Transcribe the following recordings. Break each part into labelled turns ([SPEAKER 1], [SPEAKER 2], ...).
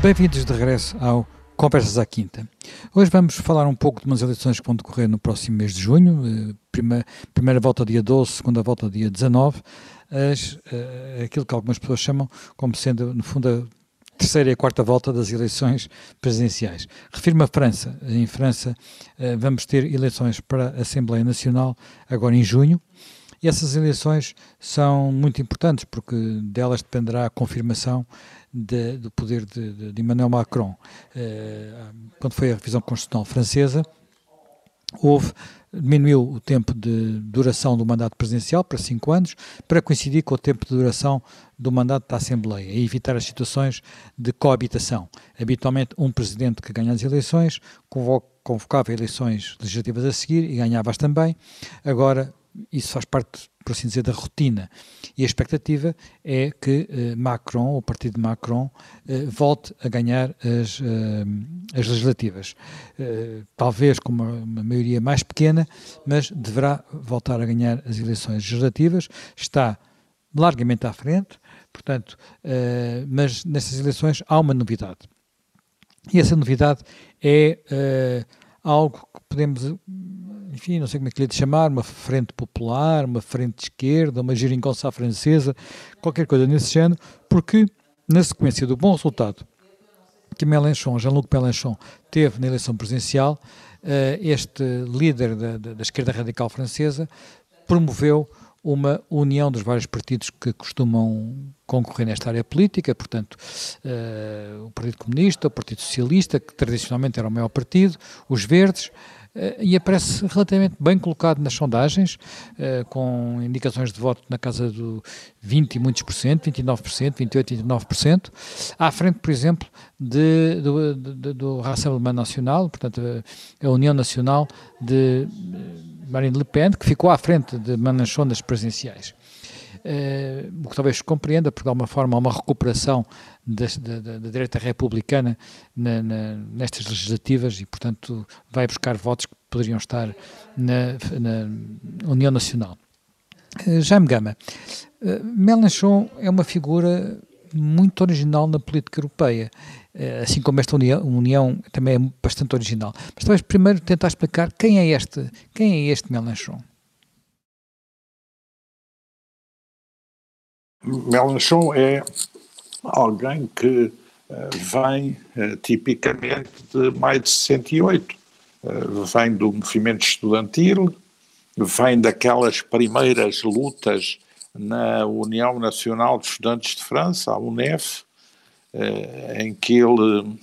[SPEAKER 1] Bem-vindos de regresso ao Conversas à Quinta. Hoje vamos falar um pouco de umas eleições que vão decorrer no próximo mês de junho, eh, primeira, primeira volta dia 12, segunda volta dia 19, as, uh, aquilo que algumas pessoas chamam como sendo, no fundo, a terceira e a quarta volta das eleições presidenciais. Refirmo a França. Em França uh, vamos ter eleições para a Assembleia Nacional agora em junho, e essas eleições são muito importantes porque delas dependerá a confirmação de, do poder de, de, Emmanuel Macron. Uh, quando foi a revisão constitucional francesa, houve diminuiu o tempo de duração do mandato presidencial para cinco anos, para coincidir com o tempo de duração do mandato da Assembleia e evitar as situações de coabitação. Habitualmente, um presidente que ganha as eleições convocava eleições legislativas a seguir e ganhava-as também. Agora, isso faz parte, por assim dizer, da rotina. E a expectativa é que eh, Macron, o partido de Macron, eh, volte a ganhar as, eh, as legislativas. Eh, talvez com uma, uma, maioria mais pequena, mas deverá voltar a ganhar as eleições legislativas. Está largamente à frente, portanto, mas nessas eleições há uma novidade. E essa novidade é algo que podemos enfim, não sei como é que lhe de chamar, uma frente popular, uma frente de esquerda, uma geringonça francesa, qualquer coisa nesse género, porque na sequência do bom resultado que Mélenchon, Jean-Luc Mélenchon, teve na eleição presidencial, eh, este líder da, da, da esquerda radical francesa promoveu uma união dos vários partidos que costumam concorrer nesta área política, portanto, uh, o Partido Comunista, o Partido Socialista, que tradicionalmente era o maior partido, os Verdes, e aparece relativamente bem colocado nas sondagens, eh, com indicações de voto na casa do 20 e muitos por cento, 29%, 28, 29%, à frente, por exemplo, de, do, de, do Rassemblement Nacional, portanto, a União Nacional de eh, Marine Le Pen, que ficou à frente de Mélenchon nas presidenciais. Uh, o que talvez compreenda, porque de alguma forma há uma recuperação da, da, da direita republicana na, na, nestas legislativas e, portanto, vai buscar votos que poderiam estar na, na União Nacional. Uh, Jaime Gama, uh, Mélenchon é uma figura muito original na política europeia, assim como esta união, união, também é bastante original. Mas talvez primeiro tentar explicar quem é este, quem é este Mélenchon.
[SPEAKER 2] Mélenchon é alguém que uh, vem uh, tipicamente de maio de 68, uh, vem do movimento estudantil, vem daquelas primeiras lutas na União Nacional de Estudantes de França, a UNEF, em que ele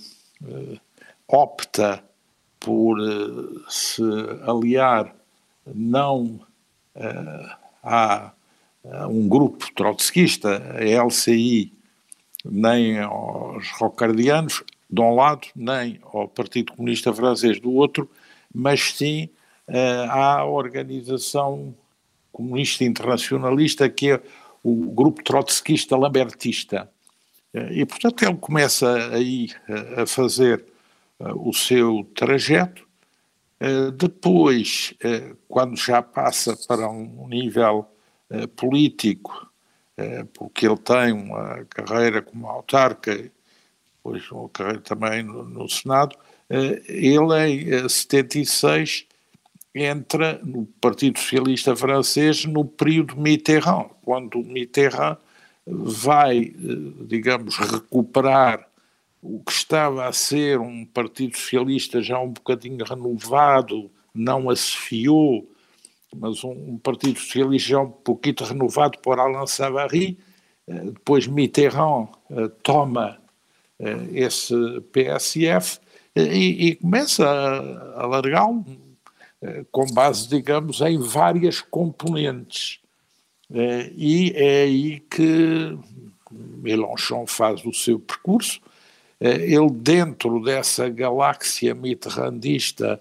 [SPEAKER 2] opta por se aliar não a um grupo trotskista, a LCI, nem aos rocardianos de um lado, nem ao Partido Comunista Francês do outro, mas sim uh, à organização comunista internacionalista que é o grupo trotskista lambertista. Uh, e, portanto, ele começa aí uh, a fazer o seu trajeto. depois, quando já passa para um nível político, é, porque ele tem uma carreira como autarca, depois uma carreira também no, no Senado, é, ele em 76 entra no Partido Socialista Francês no período Mitterrand, quando Mitterrand vai, digamos, recuperar o que estava a ser um Partido Socialista já um bocadinho renovado, não acifiou, mas um, um Partido Socialista já um pouquinho renovado por Alain Savary, eh, depois Mitterrand eh, toma eh, esse PSF e, e começa a, largá-lo com base, digamos, em várias componentes. E é aí que Mélenchon faz o seu percurso. Ele, dentro dessa galáxia mitterrandista,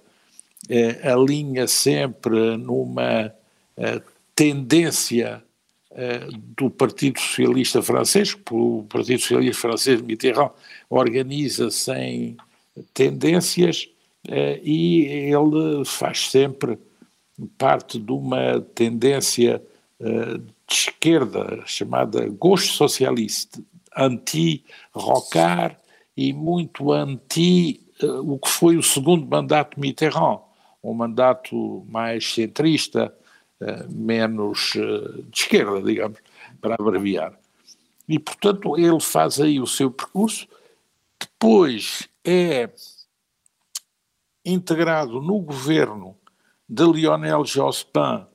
[SPEAKER 2] eh, alinha sempre numa eh, tendência eh, do Partido Socialista Francês, o Partido Socialista Francês Mitterrand organiza-se em tendências e ele faz sempre parte de uma tendência de esquerda chamada gosto socialista, anti-Rocard e muito anti uh, o que foi o segundo mandato Mitterrand, um mandato mais centrista, uh, menos uh, de esquerda, digamos, para abreviar. E, portanto, ele faz aí o seu percurso, depois é integrado no governo de Lionel Jospin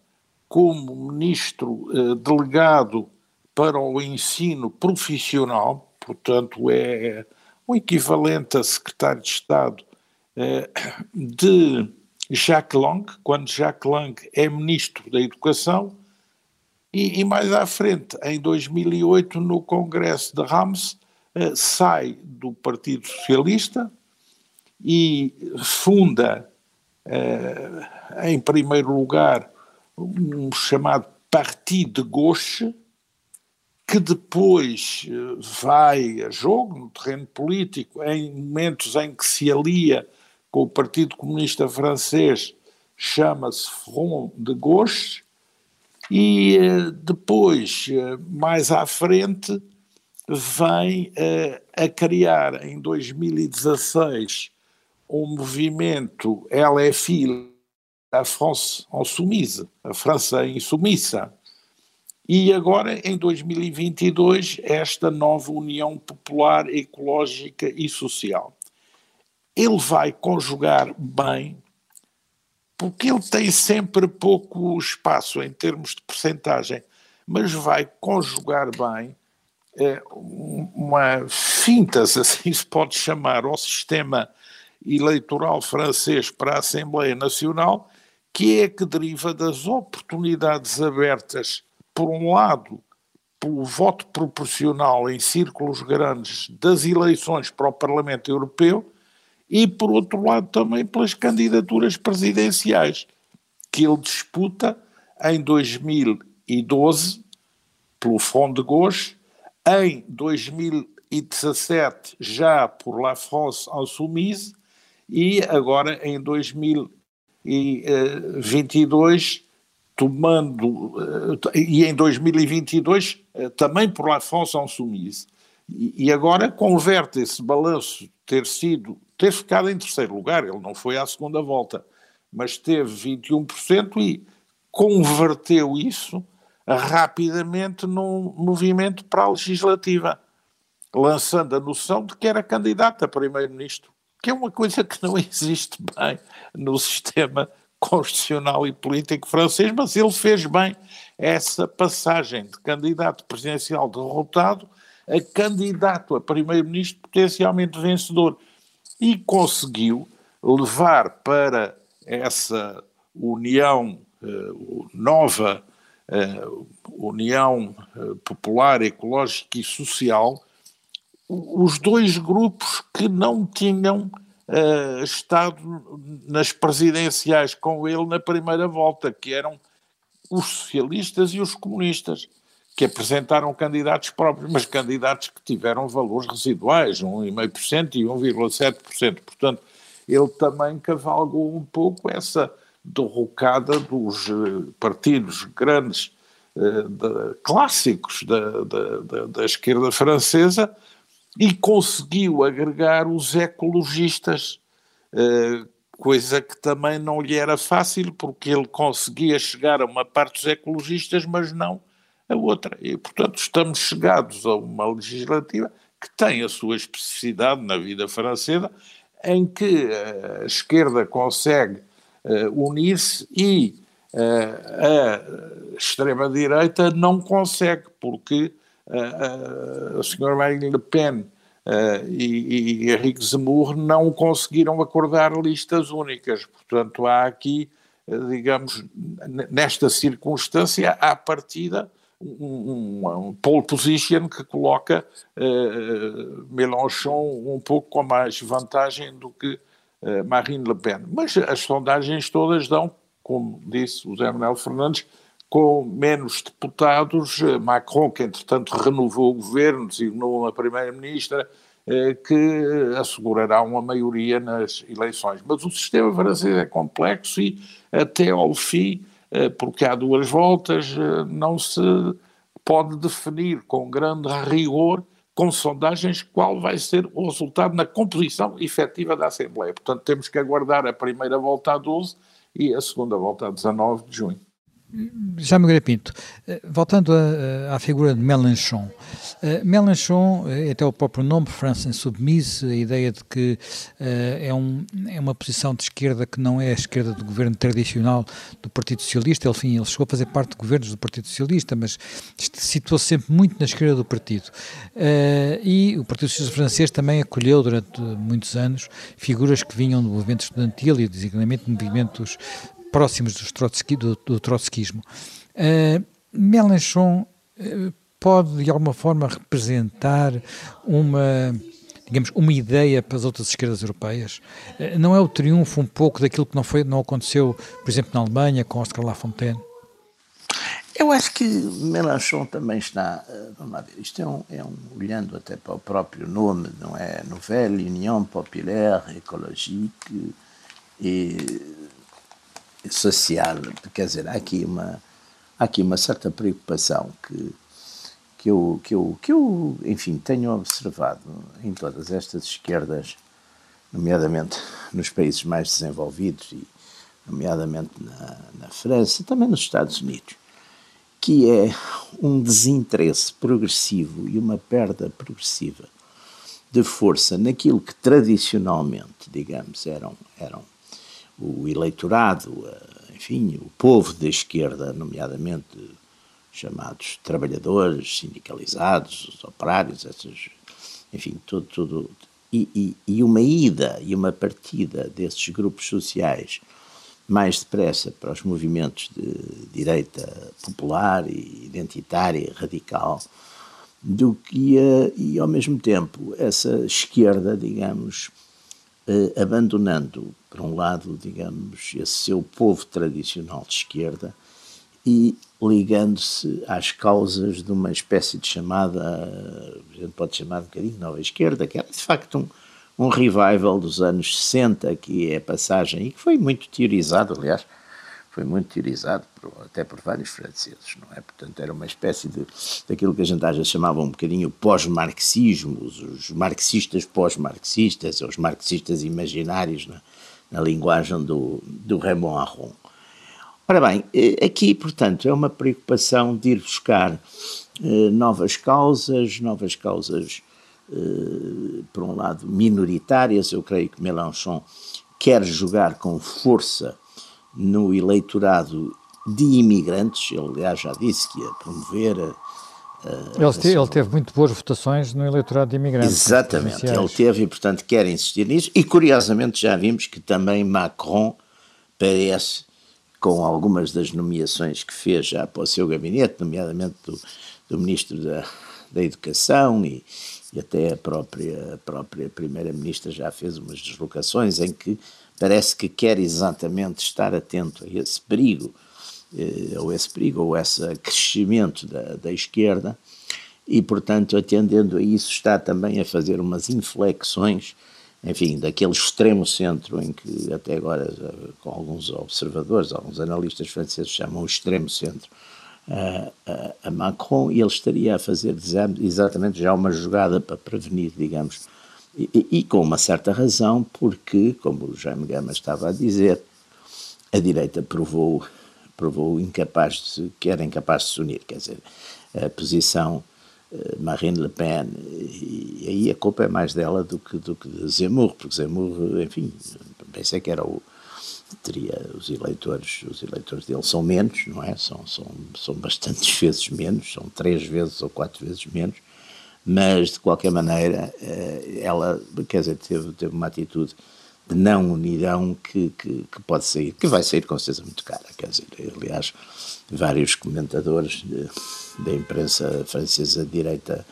[SPEAKER 2] como ministro eh, delegado para o ensino profissional, portanto é o equivalente a secretário de Estado eh, de Jacques Lang, quando Jacques Lang é ministro da Educação, e, e, mais à frente, em 2008, no Congresso de Rams, eh, sai do Partido Socialista e funda, eh, em primeiro lugar, um chamado Partido de Gauche, que depois eh, vai a jogo no terreno político, em momentos em que se alia com o Partido Comunista Francês, chama-se Front de Gauche, e eh, depois, eh, mais à frente, vem eh, a criar em 2016 um movimento LFI, a France Insoumise, a França Insumissa, e agora, em 2022, esta nova União Popular Ecológica e Social. Ele vai conjugar bem porque ele tem sempre pouco espaço em termos de percentagem, mas vai conjugar bem é, uma fintas, assim se pode chamar, ao sistema eleitoral francês para a Assembleia Nacional, que é que deriva das oportunidades abertas, por um lado, pelo voto proporcional em círculos grandes das eleições para o Parlamento Europeu, e, por outro lado, também pelas candidaturas presidenciais que ele disputa em 2012 pelo Front de Gauche, em 2017 já por La France Insoumise e agora em 2022 tomando eh, e em 2022 eh, também por La France Insoumise. E agora converte esse balanço ter sido ter ficado em terceiro lugar, ele não foi à segunda volta, mas teve 21% e converteu isso rapidamente num movimento para a legislativa, lançando a noção de que era candidato a primeiro-ministro, que é uma coisa que não existe bem no sistema constitucional e político francês, mas ele fez bem essa passagem de candidato presidencial derrotado a candidato a primeiro-ministro potencialmente vencedor e conseguiu levar para essa união uh, nova, uh, União uh, Popular, Ecológica e Social, os dois grupos que não tinham estado nas presidenciais com ele na primeira volta, que eram os socialistas e os comunistas que apresentaram candidatos próprios, mas candidatos que tiveram valores residuais, 1,5% e 1,7%. Portanto, ele também cavalgou um pouco essa derrocada dos eh, partidos grandes, eh, de, clássicos da, da, da, esquerda francesa e conseguiu agregar os ecologistas, eh, coisa que também não lhe era fácil, porque ele conseguia chegar a uma parte dos ecologistas, mas não a outra. E, portanto, estamos chegados a uma legislativa que tem a sua especificidade na vida francesa, em que a esquerda consegue uh, unir-se e uh, a extrema-direita não consegue, porque uh, a Marine Le Pen e, e Henrique Zemmour não conseguiram acordar listas únicas. Portanto, há aqui, digamos, nesta circunstância, à partida, um, um, pole position que coloca uh, Mélenchon um pouco com mais vantagem do que uh, Marine Le Pen. Mas as sondagens todas dão, como disse o Zé Manuel Fernandes, com menos deputados, Macron, que entretanto renovou o governo, designou uma primeira-ministra, que assegurará uma maioria nas eleições. Mas o sistema francês é complexo e até ao fim porque há duas voltas, eh, não se pode definir com grande rigor com sondagens qual vai ser o resultado na composição efetiva da Assembleia. Portanto, temos que aguardar a primeira volta a 12 e a segunda volta a 19 de junho.
[SPEAKER 1] Já me Pinto, eh, voltando à figura de Mélenchon, uh, Mélenchon, eh, até o próprio nome, France Insoumise, a ideia de que uh, é, um, é uma posição de esquerda que não é a esquerda do governo tradicional do Partido Socialista, ele, enfim, ele chegou a fazer parte de governos do Partido Socialista, mas situou-se sempre muito na esquerda do partido. Uh, e o Partido Socialista francês também acolheu durante muitos anos figuras que vinham do movimento estudantil e, designadamente, movimentos próximos dos do, do trotskismo. Uh, Mélenchon uh, pode, de alguma forma, representar uma digamos, uma ideia para as outras esquerdas europeias? Uh, não é o triunfo um pouco daquilo que não, foi, não aconteceu, por exemplo, na Alemanha, com Oscar Lafontaine?
[SPEAKER 3] Eu acho que Mélenchon também está, vamos lá ver, isto é um, é um, olhando até para o próprio nome, não é? Nouvelle Union Populaire Écologique, e social. Quer dizer, há aqui uma, há aqui uma certa preocupação que, que, eu, que, eu, que eu, enfim, tenho observado em todas estas esquerdas, nomeadamente nos países mais desenvolvidos e nomeadamente na, na França, também nos Estados Unidos, que é um desinteresse progressivo e uma perda progressiva de força naquilo que tradicionalmente, digamos, eram, eram o eleitorado, eh, enfim, o povo da esquerda, nomeadamente chamados trabalhadores, sindicalizados, os operários, essas, enfim, tudo, tudo. E, e, e, uma ida e uma partida desses grupos sociais mais depressa para os movimentos de direita popular e identitária e radical do que, e ao mesmo tempo, essa esquerda, digamos, eh, abandonando, por um lado, digamos, esse seu povo tradicional de esquerda e ligando-se às causas de uma espécie de chamada, a gente pode chamar um bocadinho nova esquerda, que era de facto um, um revival dos anos 60, que é a passagem, e que foi muito teorizado, aliás, foi muito teorizado por, até por vários franceses, não é? Portanto, era uma espécie de daquilo que a gente vezes chamava um bocadinho pós-marxismo, os, marxistas pós-marxistas, os marxistas imaginários na, na linguagem do, do Raymond Aron. Ora bem, eh, aqui, portanto, é uma preocupação de ir buscar eh, novas causas, novas causas, eh, por um lado, minoritárias. Eu creio que Mélenchon quer jogar com força no eleitorado de imigrantes, ele aliás já disse que ia promover. A,
[SPEAKER 1] ele, teve, ele, teve muito boas votações no eleitorado de imigrantes.
[SPEAKER 3] Exatamente, ele teve e, portanto, quer insistir nisso. E, curiosamente, já vimos que também Macron parece, com algumas das nomeações que fez já para o seu gabinete, nomeadamente do, do Ministro da, da Educação e, e até a própria, a própria Primeira-Ministra já fez umas deslocações em que parece que quer exatamente estar atento a esse perigo, eh, ou esse perigo, ou esse crescimento da, da esquerda, e, portanto, atendendo a isso, está também a fazer umas inflexões, enfim, daquele extremo centro em que até agora, com alguns observadores, alguns analistas franceses chamam o extremo centro, a, a, a Macron, e ele estaria a fazer exatamente já uma jogada para prevenir, digamos, e, e, com uma certa razão, porque, como o Jaime Gama estava a dizer, a direita provou, provou incapaz de que era incapaz de se unir, quer dizer, a posição uh, Marine Le Pen, e, aí a culpa é mais dela do que, do que de Zemmour, porque Zemmour, enfim, pensei que era o, teria os eleitores, os eleitores dele são menos, não é? São, são, são bastantes vezes menos, são três vezes ou quatro vezes menos, mas de qualquer maneira eh, ela, quer dizer, teve, teve uma atitude de não unidão que, que, que, pode sair, que vai sair com certeza muito cara, quer dizer, aliás, vários comentadores da imprensa francesa de direita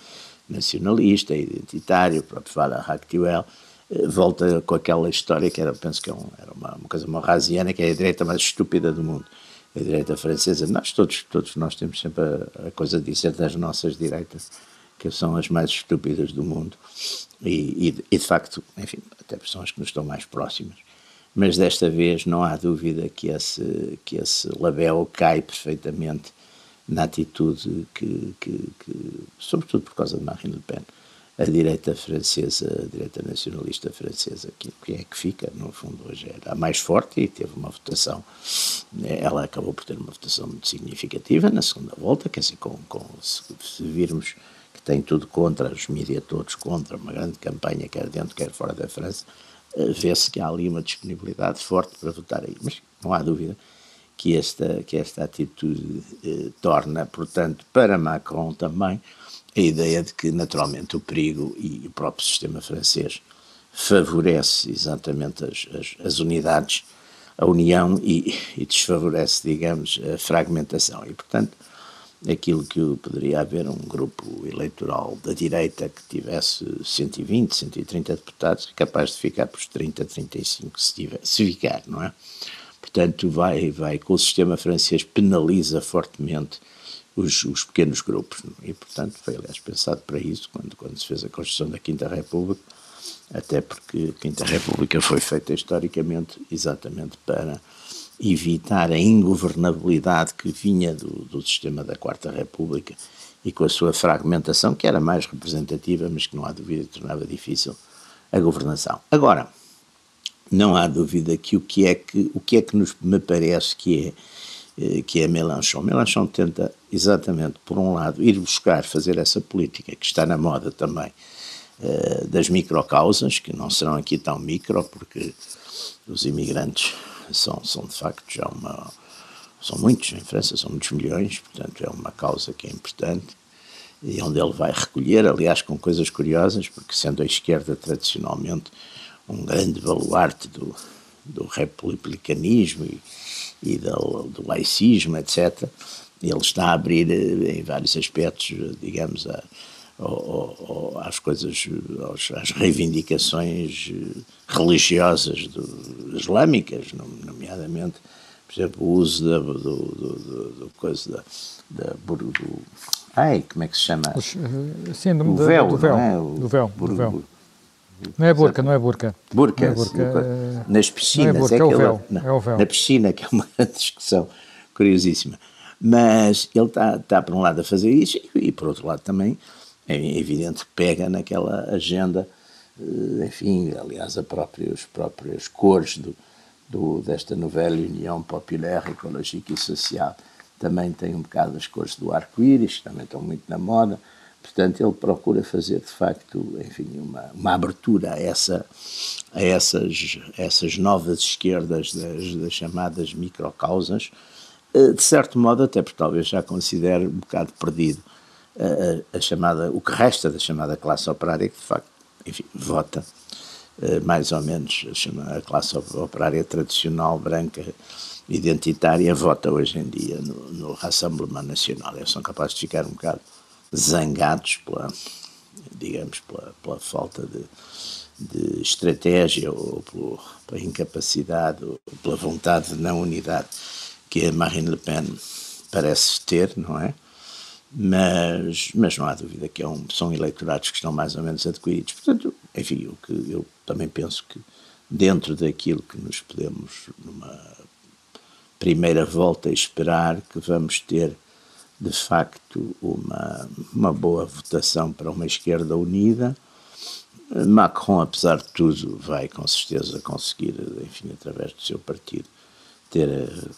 [SPEAKER 3] nacionalista, identitário, o próprio Vala Ractuel, eh, volta com aquela história que era, penso que é era uma, uma coisa morrasiana, que é a direita mais estúpida do mundo. A direita francesa, nós todos, todos nós temos sempre a, a coisa de dizer das nossas direitas, que são as mais estúpidas do mundo, e, e, e de facto, enfim, até são as que nos estão mais próximas. Mas desta vez não há dúvida que esse, que esse label cai perfeitamente na atitude que, que, que sobretudo por causa de Marine Le Pen, a direita francesa, a direita nacionalista francesa, que, que é que fica, no fundo, hoje era a mais forte e teve uma votação, ela acabou por ter uma votação muito significativa na segunda volta, quer dizer, com, com se, se virmos tem tudo contra, os mídias todos contra, uma grande campanha, quer dentro, quer fora da França, eh, vê-se que há ali uma disponibilidade forte para votar aí. Mas não há dúvida que esta, que esta atitude eh, torna, portanto, para Macron também, a ideia de que, naturalmente, o perigo e o próprio sistema francês favorece exatamente as, as, as unidades, a união e, e, desfavorece, digamos, a fragmentação. E, portanto, aquilo que poderia haver um grupo eleitoral da direita que tivesse 120, 130 deputados, é capaz de ficar por 30, 35, se, tiver, se ficar, não é? Portanto, vai, vai, com o sistema francês penaliza fortemente os, os, pequenos grupos. E, portanto, foi, aliás, pensado para isso quando, quando se fez a Constituição da Quinta República, até porque a Quinta República foi feita historicamente exatamente para evitar a ingovernabilidade que vinha do, do sistema da Quarta República e com a sua fragmentação, que era mais representativa, mas que não há dúvida tornava difícil a governação. Agora, não há dúvida que o que é que, o que, é que nos, me parece que é eh, que é Mélenchon. Mélenchon tenta exatamente, por um lado, ir buscar fazer essa política que está na moda também eh, das microcausas, que não serão aqui tão micro, porque os imigrantes são, são de facto já uma. São muitos em França, são muitos milhões, portanto é uma causa que é importante e onde ele vai recolher, aliás, com coisas curiosas, porque sendo a esquerda tradicionalmente um grande baluarte do, do republicanismo e, e do, do laicismo, etc., ele está a abrir eh, em vários aspectos, digamos, a, a, às coisas, às reivindicações eh, religiosas do, islâmicas, nomeadamente, por exemplo, o uso da, do, do, do, coisa da, da do, ai, como é que se chama?
[SPEAKER 1] Eh, sim, do, véu, do véu, não é? do véu, do véu. Não é burca, não é burca.
[SPEAKER 3] Burca,
[SPEAKER 1] é
[SPEAKER 3] burca é... nas piscinas. Não é, burca, é, é, o véu, não, é o véu. Na piscina, que é uma discussão curiosíssima. Mas ele está, está, por um lado, a fazer isso e, por outro lado, também é evidente que pega naquela agenda, eh, enfim, aliás, as próprias cores do, do, desta novela União Popular, Ecológica e Social. Também tem um bocado as cores do arco-íris, que também estão muito na moda. Portanto, ele procura fazer, de facto, enfim, uma, uma abertura a, essa, a essas, essas novas esquerdas das, das chamadas microcausas, eh, de certo modo, até porque talvez já considere um bocado perdido a, a, chamada, o que resta da chamada classe operária, que de facto, enfim, vota eh, mais ou menos a, a classe operária tradicional, branca, identitária, vota hoje em dia no, no Rassemblement Nacional. Eles são capazes de ficar um bocado zangados pela, digamos, pela, pela falta de, de estratégia ou pela, pela incapacidade ou pela vontade de não unidade que a Marine Le Pen parece ter, não é? Mas, mas não há dúvida que é um, são eleitorados que estão mais ou menos adquiridos. Portanto, enfim, o que eu também penso que dentro daquilo que nos podemos, numa primeira volta, esperar que vamos ter de facto uma, uma boa votação para uma esquerda unida. Macron, apesar de tudo, vai com certeza conseguir, enfim, através do seu partido, ter,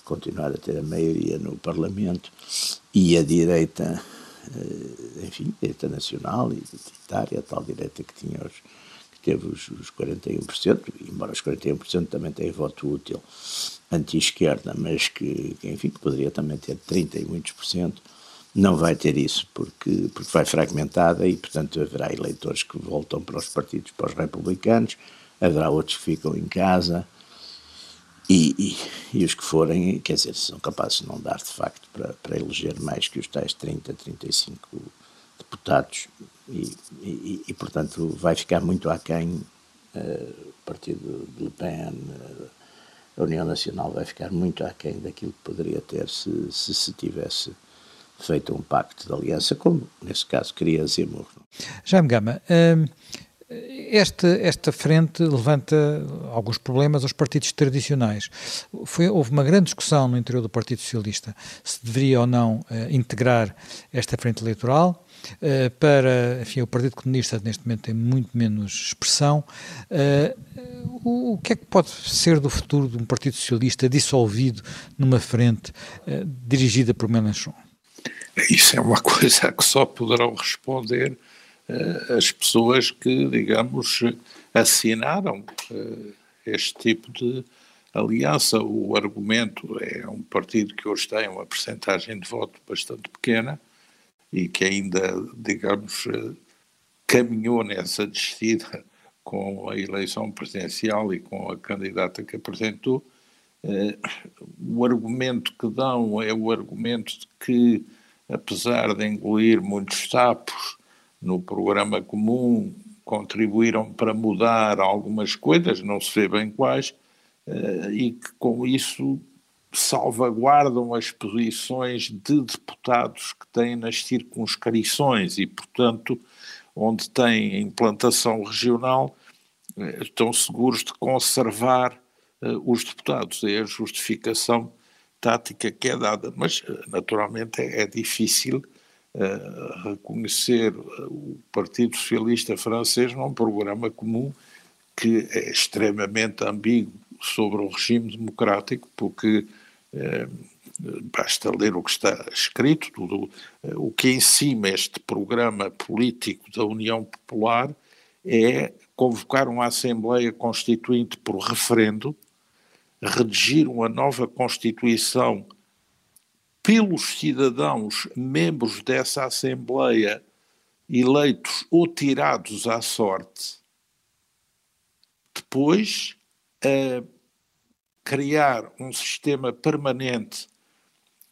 [SPEAKER 3] continuar a ter a maioria no Parlamento e a direita, eh, enfim, direita nacional e identitária, a tal direita que tinha os, que teve os, os 41%, embora os 41% também tenham voto útil anti-esquerda, mas que, enfim, que poderia também ter 30 e muitos por cento, não vai ter isso, porque, porque vai fragmentada e, portanto, haverá eleitores que voltam para os partidos, para os republicanos, haverá outros que ficam em casa e, e, e os que forem, quer dizer, são capazes de não dar, de facto, para, para eleger mais que os tais 30, 35 deputados e, e, e portanto, vai ficar muito aquém uh, o partido de Le Pen, uh, a União Nacional vai ficar muito aquém daquilo que poderia ter se, se se tivesse feito um pacto de aliança, como nesse caso queria Zemmour.
[SPEAKER 1] Jaime Gama, hum, esta, esta frente levanta alguns problemas aos partidos tradicionais. Foi, houve uma grande discussão no interior do Partido Socialista se deveria ou não uh, integrar esta frente eleitoral. Uh, para, enfim, o Partido Comunista neste momento tem muito menos expressão. Uh, o, o, que é que pode ser do futuro de um Partido Socialista dissolvido numa frente dirigida por Mélenchon?
[SPEAKER 2] Isso é uma coisa que só poderão responder as pessoas que, digamos, assinaram uh, este tipo de aliança. O argumento é um partido que hoje tem uma percentagem de voto bastante pequena e que ainda, digamos, uh, caminhou nessa descida com a eleição presidencial e com a candidata que apresentou. o argumento que dão é o argumento de que apesar de engolir muitos sapos no programa comum, contribuíram para mudar algumas coisas, não se vê bem quais, eh, e que com isso salvaguardam as posições de deputados que têm nas circunscrições e, portanto, onde têm implantação regional, eh, estão seguros de conservar eh, os deputados. É a justificação tática que é dada, mas naturalmente é, é difícil reconhecer o Partido Socialista Francês num programa comum que é extremamente ambíguo sobre o regime democrático, porque uh, basta ler o que está escrito, tudo, uh, o que em cima este programa político da União Popular é convocar uma Assembleia Constituinte por referendo, redigir uma nova Constituição pelos cidadãos membros dessa Assembleia eleitos ou tirados à sorte, depois uh, criar um sistema permanente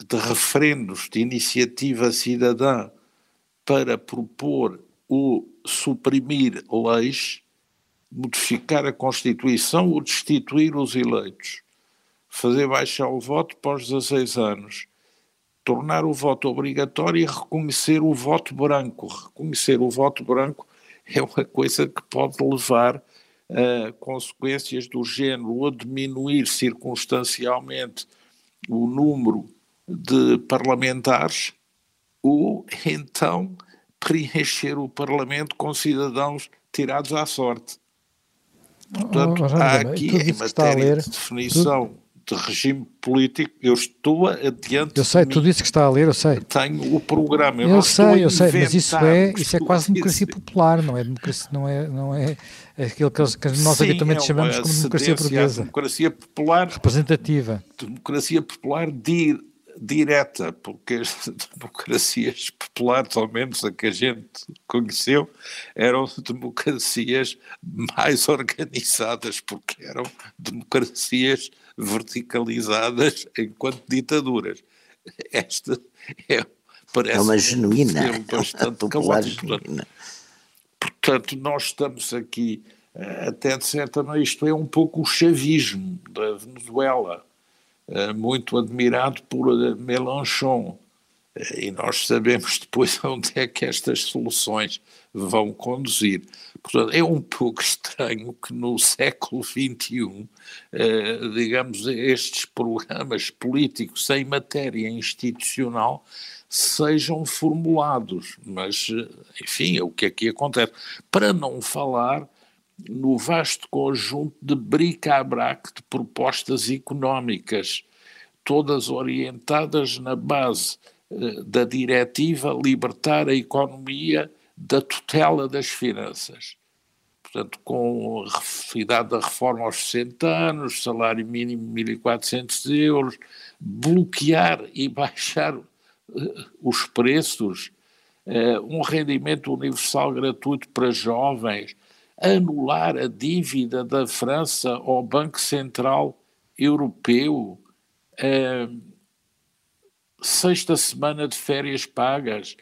[SPEAKER 2] de referendos de iniciativa cidadã para propor ou suprimir leis modificar a Constituição ou destituir os eleitos, fazer baixar o voto os 16 anos, tornar o voto obrigatório e reconhecer o voto branco. Reconhecer o voto branco é uma coisa que pode levar a consequências do género ou diminuir circunstancialmente o número de parlamentares ou então preencher o Parlamento com cidadãos tirados à sorte. Portanto, oh, há aqui em matéria ler, de definição de regime político, eu estou adiante.
[SPEAKER 1] Eu sei, tu disse que está a ler, eu sei.
[SPEAKER 2] Tenho o programa.
[SPEAKER 1] Eu, eu sei, eu sei, mas isso é, isso é quase democracia popular, não é democracia, não é, não é aquilo que, que nós Sim, habitualmente é chamamos como democracia portuguesa.
[SPEAKER 2] Democracia popular.
[SPEAKER 1] Representativa.
[SPEAKER 2] Democracia popular de direta, porque as democracias populares, ao menos a que a gente conheceu, eram democracias mais organizadas, porque eram democracias verticalizadas enquanto ditaduras. Esta é, parece
[SPEAKER 3] é uma genuína,
[SPEAKER 2] bastante
[SPEAKER 3] é popular genuína.
[SPEAKER 2] Portanto, nós estamos aqui, eh, até de certa maneira, isto é um pouco o chavismo da Venezuela eh, muito admirado por eh, Mélenchon. Eh, e nós sabemos depois onde é que estas soluções vão conduzir. Portanto, é um pouco estranho que no século XXI, digamos, estes programas políticos em matéria institucional sejam formulados. Mas, enfim, é o que aqui acontece. Para não falar no vasto conjunto de bric-a-brac de propostas económicas, todas orientadas na base eh, da diretiva libertar a economia da tutela das finanças. Portanto, com a idade da reforma aos 60 anos, salário mínimo 1.400 euros, bloquear e baixar uh, os preços, uh, um rendimento universal gratuito para jovens, anular a dívida da França ao Banco Central Europeu, uh, sexta semana de férias pagas.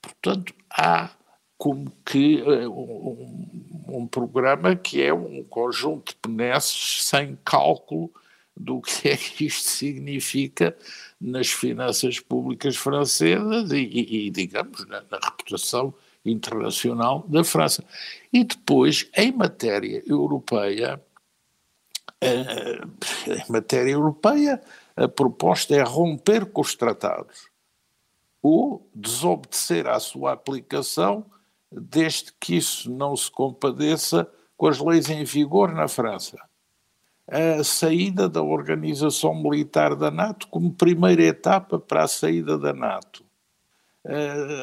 [SPEAKER 2] Portanto, há como que uh, um, um, programa que é um conjunto de benesses sem cálculo do que é que isto significa nas finanças públicas francesas e, e, e digamos, na, na reputação internacional da França. E depois, em matéria europeia, eh, em matéria europeia, a proposta é romper com os tratados ou desobedecer à sua aplicação, desde que isso não se compadeça com as leis em vigor na França. A saída da organização militar da NATO como primeira etapa para a saída da NATO.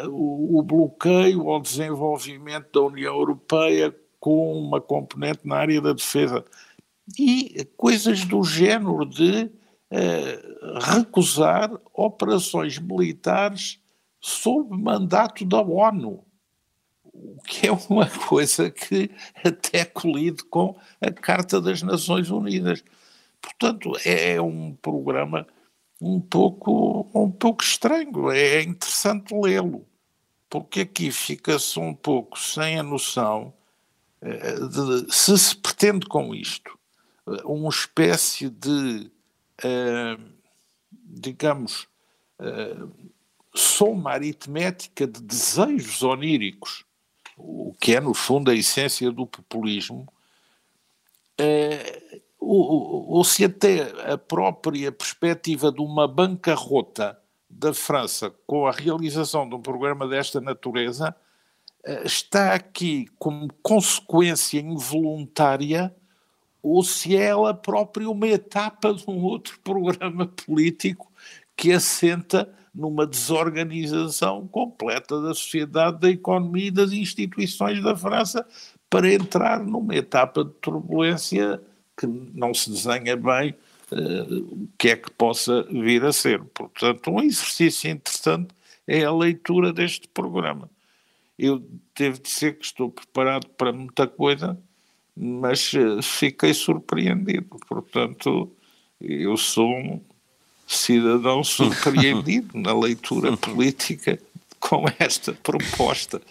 [SPEAKER 2] O, bloqueio ao desenvolvimento da União Europeia com uma componente na área da defesa. E coisas do género de recusar operações militares sob mandato da ONU o que é uma coisa que até colide com a Carta das Nações Unidas. Portanto, é um programa um pouco, um pouco estranho, é interessante lê-lo, porque aqui fica-se um pouco sem a noção eh, de se se pretende com isto eh, uma espécie de, digamos, uh, soma aritmética de desejos oníricos o que é, no fundo, a essência do populismo, é, ou, ou se até a própria perspectiva de uma bancarrota da França com a realização de um programa desta natureza está aqui como consequência involuntária ou se é ela própria uma etapa de um outro programa político que assenta numa desorganização completa da sociedade, da economia e das instituições da França para entrar numa etapa de turbulência que não se desenha bem uh, o que é que possa vir a ser. Portanto, um exercício interessante é a leitura deste programa. Eu devo dizer que estou preparado para muita coisa, mas uh, fiquei surpreendido. Portanto, eu sou um cidadão surpreendido na leitura política com esta proposta.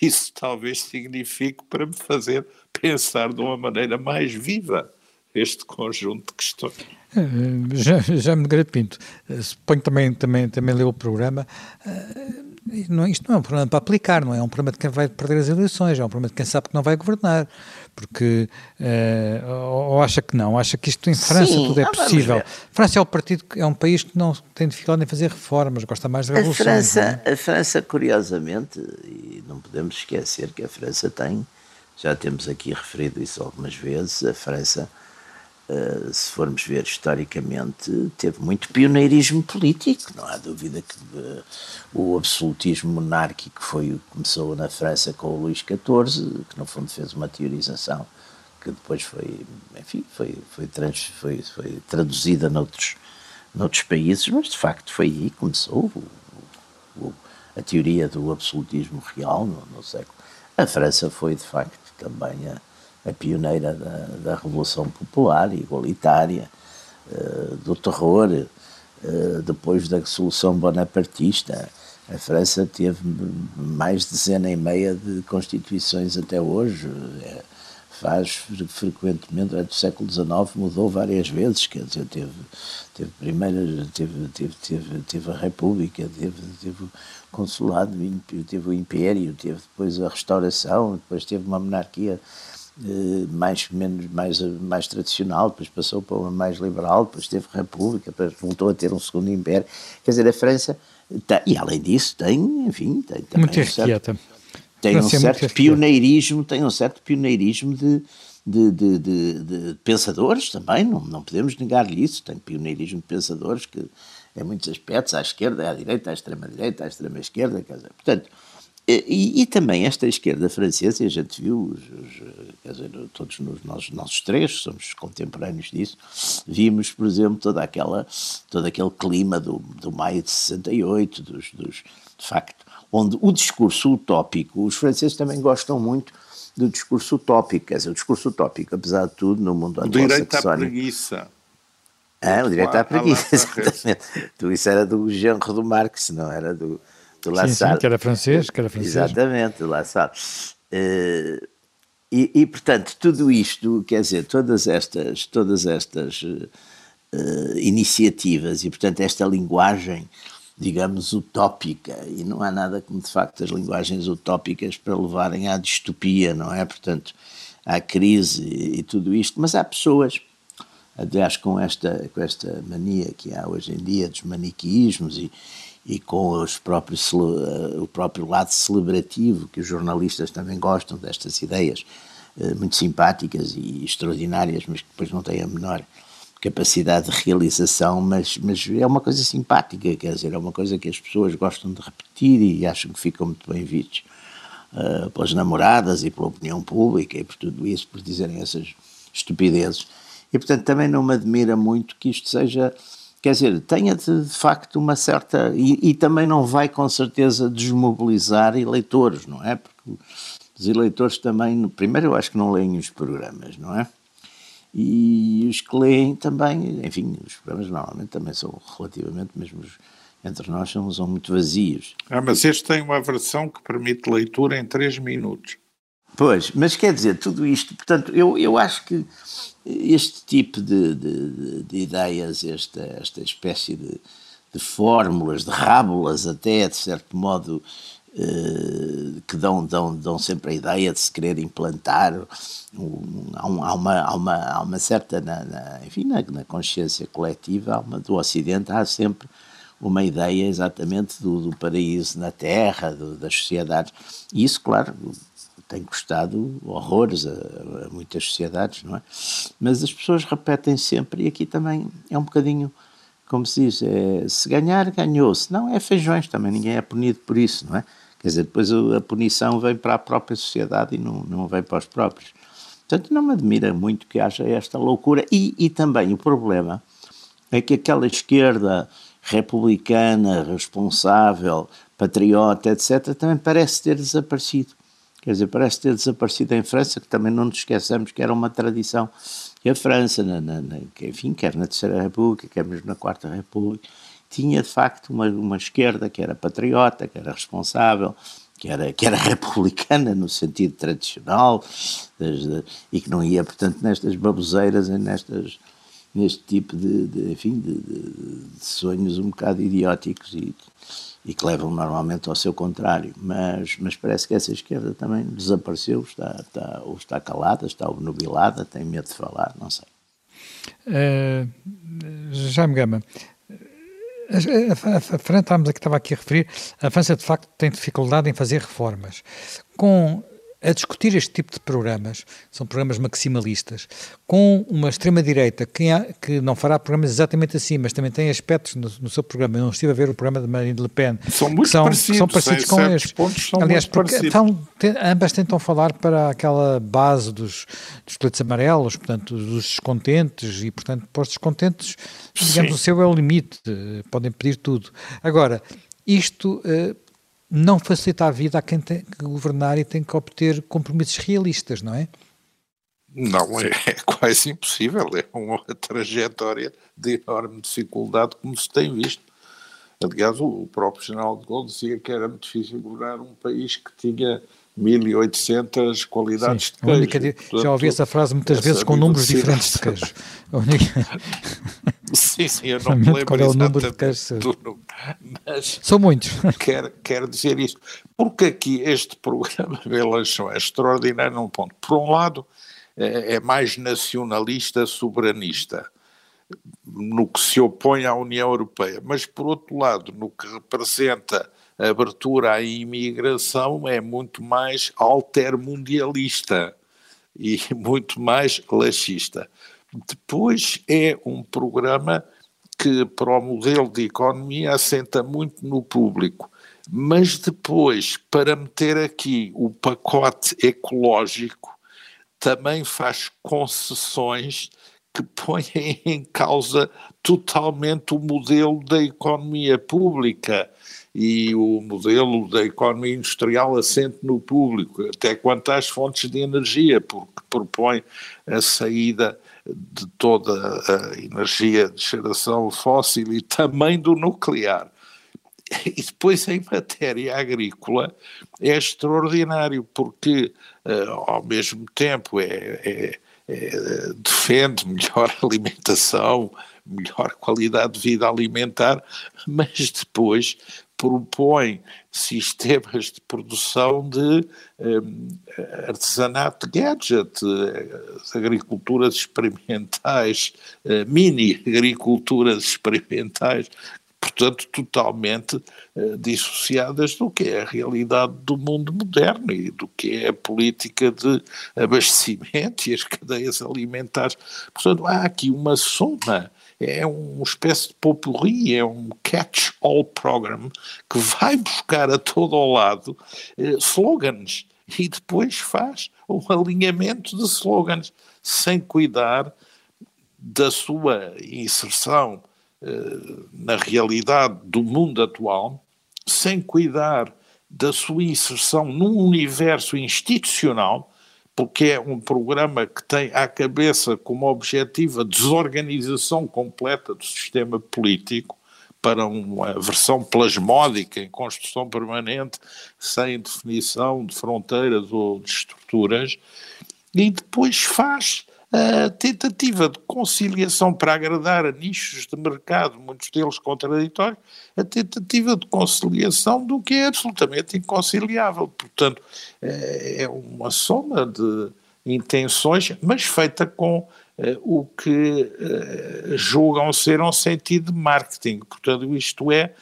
[SPEAKER 2] Isso talvez signifique para me fazer pensar de uma maneira mais viva este conjunto de questões.
[SPEAKER 1] Eh, já, já me Pinto, eh, suponho também, também, também leu o programa. Uh, não, isto não é um problema para aplicar, não é um problema de quem vai perder as eleições, é um problema de quem sabe que não vai governar. Porque, uh, ou acha que não, acha que isto em França Sim, tudo é possível. França é, o partido, é um país que não tem dificuldade em fazer reformas, gosta mais de revoluções.
[SPEAKER 3] A França, é? a França, curiosamente, e não podemos esquecer que a França tem, já temos aqui referido isso algumas vezes, a França Uh, se formos ver historicamente, teve muito pioneirismo político. Não há dúvida que uh, o absolutismo monárquico foi começou na França com o Luís XIV, que no fundo fez uma teorização que depois foi, enfim, foi, foi, trans, foi, foi traduzida noutros, noutros países, mas de facto foi aí que começou o, o, a teoria do absolutismo real no, no século. A França foi de facto também a a pioneira da, da Revolução Popular, igualitária, uh, do terror, uh, depois da Solução Bonapartista. A França teve mais de dezena e meia de constituições até hoje. É, faz frequentemente, durante o século XIX, mudou várias vezes, quer dizer, teve, teve primeiro, teve, teve, teve, teve a República, teve, teve o consulado, teve o Império, teve depois a restauração, depois teve uma monarquia eh, mais, menos, mais, mais tradicional, depois passou para uma mais liberal, depois teve república, depois voltou a ter um segundo império. Quer dizer, a França, tem, e além disso, tem, enfim, tem também
[SPEAKER 1] muito um certo,
[SPEAKER 3] tem um certo pioneirismo, tem um certo pioneirismo de, de, de, de, de pensadores também, não, não podemos negar-lhe isso, tem pioneirismo de pensadores que em muitos aspectos, à esquerda, à direita, à extrema-direita, à extrema-esquerda, quer dizer, portanto, e, e, também esta esquerda francesa, e a gente viu, os, os, dizer, todos nós, nossos três, somos contemporâneos disso, vimos, por exemplo, toda aquela, todo aquele clima do, do maio de 68, dos, dos, de facto, onde o discurso utópico, os franceses também gostam muito do discurso utópico, quer dizer, o discurso utópico, apesar de tudo, no mundo
[SPEAKER 2] anglo-saxónico... O direito à preguiça.
[SPEAKER 3] Ah, o direito à preguiça, exatamente. Isso era do genro do Marx, não era do do La
[SPEAKER 1] sim, Salle. Sim, que era francês, que era francês.
[SPEAKER 3] Exatamente, do La Salle. Uh, e, e, portanto, tudo isto, quer dizer, todas estas, todas estas uh, iniciativas e, portanto, esta linguagem digamos, utópica, e não há nada como de facto as linguagens utópicas para levarem à distopia, não é? Portanto, à crise e, e tudo isto, mas há pessoas, aliás, com esta, com esta mania que há hoje em dia dos maniqueísmos e, e com os próprios, o próprio lado celebrativo, que os jornalistas também gostam destas ideias eh, muito simpáticas e extraordinárias, mas que depois não têm a menor capacidade de realização, mas, mas é uma coisa simpática, quer dizer, é uma coisa que as pessoas gostam de repetir e acham que ficam muito bem vistos uh, pelas namoradas e pela opinião pública e por tudo isso, por dizerem essas estupidezes. E, portanto, também não me admira muito que isto seja, quer dizer, tenha de, de facto uma certa. E, e, também não vai com certeza desmobilizar eleitores, não é? Porque os eleitores também, primeiro, eu acho que não leem os programas, não é? e os que leem também, enfim, os programas normalmente também são relativamente, mesmo entre nós, são, são muito vazios.
[SPEAKER 2] Ah, mas este tem uma versão que permite leitura em 3 minutos.
[SPEAKER 3] Pois, mas quer dizer, tudo isto, portanto, eu, eu acho que este tipo de, de, de ideias, esta, esta espécie de, de fórmulas, de rábulas até, de certo modo, eh, que dão, dão, dão sempre a ideia de se querer implantar. Um, há, um, uma, há, uma, há uma certa, na, na enfim, na, na, consciência coletiva uma, do Ocidente, há sempre uma ideia exatamente do, do paraíso na Terra, do, das sociedades. E isso, claro, tem custado horrores a, a, muitas sociedades, não é? Mas as pessoas repetem sempre, e aqui também é um bocadinho como se diz, é, se ganhar, ganhou, se não é feijões também, ninguém é punido por isso, não é? Quer dizer, depois a punição vem para a própria sociedade e não, não vem para os próprios. Portanto, não me admira muito que haja esta loucura. E, e também o problema é que aquela esquerda republicana, responsável, patriota, etc., também parece ter desaparecido. Quer dizer, parece ter desaparecido em França, que também não nos esqueçamos que era uma tradição. E a França, na, na, na, enfim, quer na Terceira República, quer mesmo na Quarta República, tinha de facto uma, uma esquerda que era patriota, que era responsável, que era, que era republicana no sentido tradicional desde, e que não ia, portanto, nestas baboseiras e nestas, neste tipo de, de enfim, de, de, sonhos um bocado idióticos e, e que levam normalmente ao seu contrário. Mas, mas parece que essa esquerda também desapareceu, está, está, ou está calada, está obnubilada, tem medo de falar, não sei.
[SPEAKER 1] Uh, Jaime Gama, a, a, a, França, estava aqui a referir, a França de facto tem dificuldade em fazer reformas. Com a discutir este tipo de programas, são programas maximalistas, com uma extrema-direita que, que, não fará programas exatamente assim, mas também tem aspectos no, no, seu programa. Eu não estive a ver o programa de Marine Le Pen.
[SPEAKER 2] São muito
[SPEAKER 1] são,
[SPEAKER 2] parecidos,
[SPEAKER 1] são parecidos com estes.
[SPEAKER 2] Pontos são Aliás, porque
[SPEAKER 1] ambas tentam falar para aquela base dos, dos coletes amarelos, portanto, dos descontentes, e, portanto, para os descontentes, digamos, Sim. o seu é o limite, podem pedir tudo. Agora, isto uh, não facilita a vida a quem tem que governar e tem que obter compromissos realistas, não é?
[SPEAKER 2] Não, é, é quase impossível, é uma trajetória de enorme dificuldade, como se tem visto. Aliás, o próprio general de Gaulle dizia que era muito difícil governar um país que tinha 1800 qualidades Sim, de queijo. Única,
[SPEAKER 1] Portanto, já ouvi essa frase muitas vezes com números diferentes de queijo.
[SPEAKER 2] sim, sim, eu não me lembro qual é o número de queijo.
[SPEAKER 1] Mas São muitos.
[SPEAKER 2] Quero, quero dizer isto. Porque aqui este programa de eleição é extraordinário num ponto. Por um lado, é, é mais nacionalista, soberanista no que se opõe à União Europeia, mas por outro lado, no que representa abertura à imigração é muito mais altermundialista e muito mais laxista. Depois é um programa que, para o modelo de economia, assenta muito no público. Mas depois, para meter aqui o pacote ecológico, também faz concessões que põem em causa totalmente o modelo da economia pública e o modelo da economia industrial assente no público, até quanto às fontes de energia, porque propõe a saída de toda a energia de geração fóssil e também do nuclear. E depois, em matéria agrícola, é extraordinário, porque uh, ao mesmo tempo é, é, é, defende melhor alimentação, melhor qualidade de vida alimentar, mas depois propõe sistemas de produção de um, artesanato de gadget, agriculturas experimentais, uh, mini agriculturas experimentais, portanto, totalmente uh, dissociadas do que é a realidade do mundo moderno e do que é a política de abastecimento e as cadeias alimentares. Portanto, há aqui uma soma é uma espécie de popurri, é um catch-all program que vai buscar a todo o lado eh, slogans e depois faz um alinhamento de slogans sem cuidar da sua inserção eh, na realidade do mundo atual, sem cuidar da sua inserção num universo institucional porque é um programa que tem à cabeça como objetivo a desorganização completa do sistema político para uma versão plasmódica em construção permanente, sem definição de fronteiras ou de estruturas, e depois faz a tentativa de conciliação para agradar a nichos de mercado, muitos deles contraditórios, a tentativa de conciliação do que é absolutamente inconciliável. Portanto, é, é uma soma de intenções, mas feita com eh, o que eh, julgam ser um sentido de marketing. Portanto, isto é,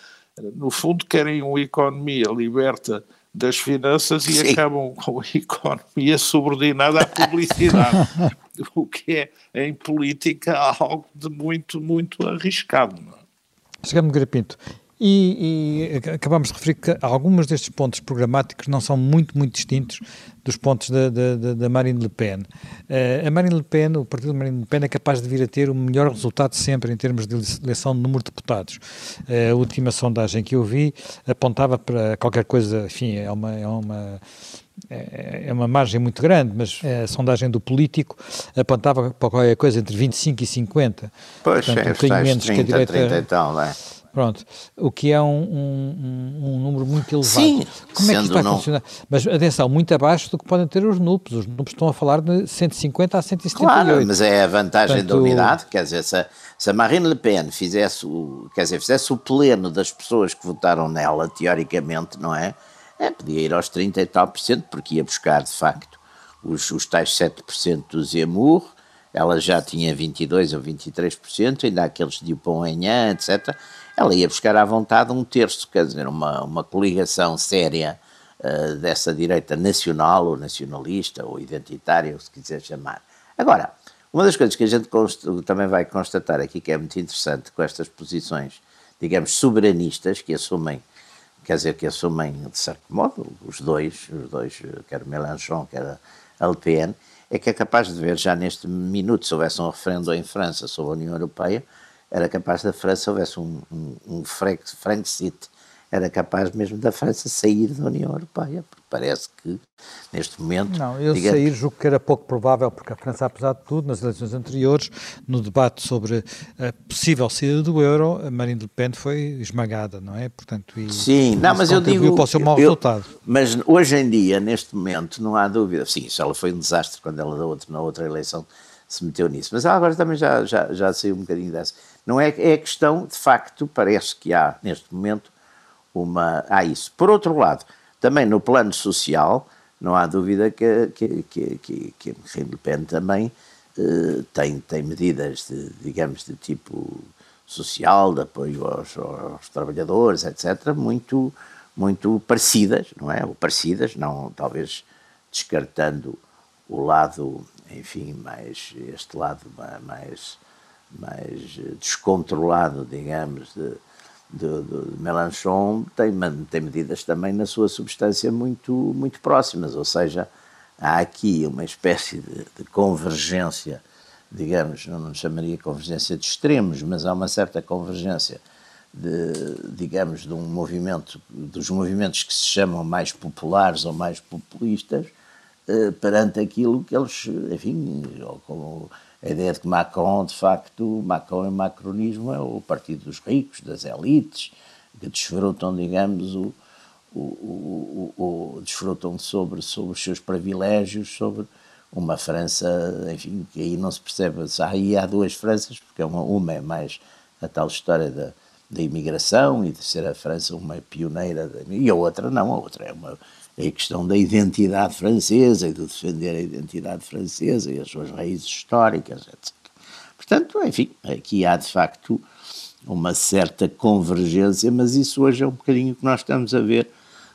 [SPEAKER 2] no fundo, querem uma economia liberta das finanças e Sim. acabam com a economia subordinada à publicidade. o que é, em política, algo de muito, muito arriscado.
[SPEAKER 1] É? Grapinto, e, e, acabamos de referir que alguns destes pontos programáticos não são muito, muito distintos dos pontos da, da, da Marine Le Pen. Uh, a Marine Le Pen, o partido de Marine Le Pen, é capaz de vir a ter o melhor resultado sempre em termos de eleição de número de deputados. Uh, a última sondagem que eu vi apontava para qualquer coisa, enfim, é uma. É uma é, é uma margem muito grande, mas a sondagem do político apontava para qualquer coisa entre 25 e 50.
[SPEAKER 3] Pois, Portanto, é, um bocadinho menos 30, que a direita. 30 e tal, não é?
[SPEAKER 1] Pronto, o que é um, um, um, número muito elevado. Sim, Como é que isto vai não... funcionar? Mas atenção, muito abaixo do que podem ter os NUPs. Os NUPs estão a falar de 150 a 178. Claro,
[SPEAKER 3] mas é a vantagem Portanto, da unidade. Quer dizer, se a, se a Marine Le Pen fizesse o, quer dizer, fizesse o pleno das pessoas que votaram nela, teoricamente, não é? É podia ir aos 30 e tal por cento, porque ia buscar, de facto, os, os tais 7% do Zemmour, ela já tinha 22% ou 23%, ainda aqueles de Dupont-Aignan, etc., ela ia buscar à vontade um terço, quer dizer, uma, uma coligação séria uh, dessa direita nacional ou nacionalista ou identitária, se quiser chamar. Agora, uma das coisas que a gente também vai constatar aqui, que é muito interessante com estas posições, digamos, soberanistas, que assumem, quer dizer, que assumem, de certo modo, os dois, os dois, quer Mélenchon, quer a Le Pen, é que é capaz de ver já neste minuto, se houvesse um referendo em França sobre a União Europeia, era capaz da França, houvesse um, um, um Frexit, era capaz mesmo da França sair da União Europeia, porque parece que neste momento...
[SPEAKER 1] Não, eu digamos, sair julgo que era pouco provável, porque a França, apesar de tudo, nas eleições anteriores, no debate sobre a possível saída do euro, a Marine Le Pen foi esmagada, não é? Portanto,
[SPEAKER 3] e, Sim, não, mas eu digo...
[SPEAKER 1] para o seu mau eu, resultado.
[SPEAKER 3] Mas hoje em dia, neste momento, não há dúvida. Sim, isso ela foi um desastre quando ela da outra, na outra eleição se meteu nisso. Mas ela agora também já, já, já saiu um bocadinho dessa. Não é, é questão, de facto, parece que há neste momento uma. Há isso. Por outro lado, também no plano social, não há dúvida que, que, que, que, que Marine Le Pen também eh, tem, tem medidas, de, digamos, de tipo social, de apoio aos, aos, trabalhadores, etc., muito, muito parecidas, não é? Ou parecidas, não, talvez descartando o lado, enfim, mais, este lado mais mais descontrolado, digamos, de, de, de Melanchon, tem, tem medidas também na sua substância muito, muito próximas, ou seja, há aqui uma espécie de, de convergência, digamos, não, não chamaria convergência de extremos, mas há uma certa convergência de, digamos, de um movimento, dos movimentos que se chamam mais populares ou mais populistas, eh, perante aquilo que eles, enfim, ou como a ideia de que Macron, de facto, Macron e macronismo é o partido dos ricos, das elites, que desfrutam, digamos, o, o, o, o desfrutam sobre, sobre os seus privilégios, sobre uma França, enfim, que aí não se percebe, aí há duas Franças, porque uma, uma é mais a tal história da, da imigração e de ser a França uma pioneira, e a outra não, a outra é uma é a questão da identidade francesa e de defender a identidade francesa e as suas raízes históricas, etc. Portanto, enfim, aqui há de facto uma certa convergência, mas isso hoje é um bocadinho que nós estamos a ver,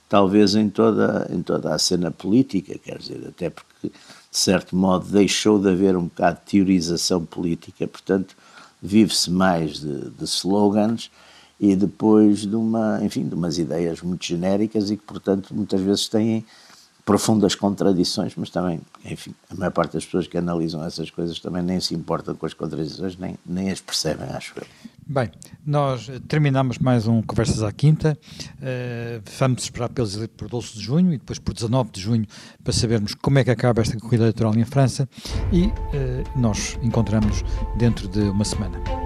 [SPEAKER 3] talvez em toda, em toda a cena política, quer dizer, até porque, de certo modo, deixou de haver um bocado de teorização política, portanto, vive-se mais de, de slogans e depois de uma, enfim, de umas ideias muito genéricas e que, portanto, muitas vezes têm profundas contradições, mas também, enfim, a maior parte das pessoas que analisam essas coisas também nem se importam com as contradições, nem, nem as percebem, acho eu.
[SPEAKER 1] Bem, nós terminamos mais um Conversas à Quinta. Uh, vamos esperar pelos por 12 de junho e depois por 19 de junho para sabermos como é que acaba esta corrida eleitoral em França e uh, nós encontramos dentro de uma semana.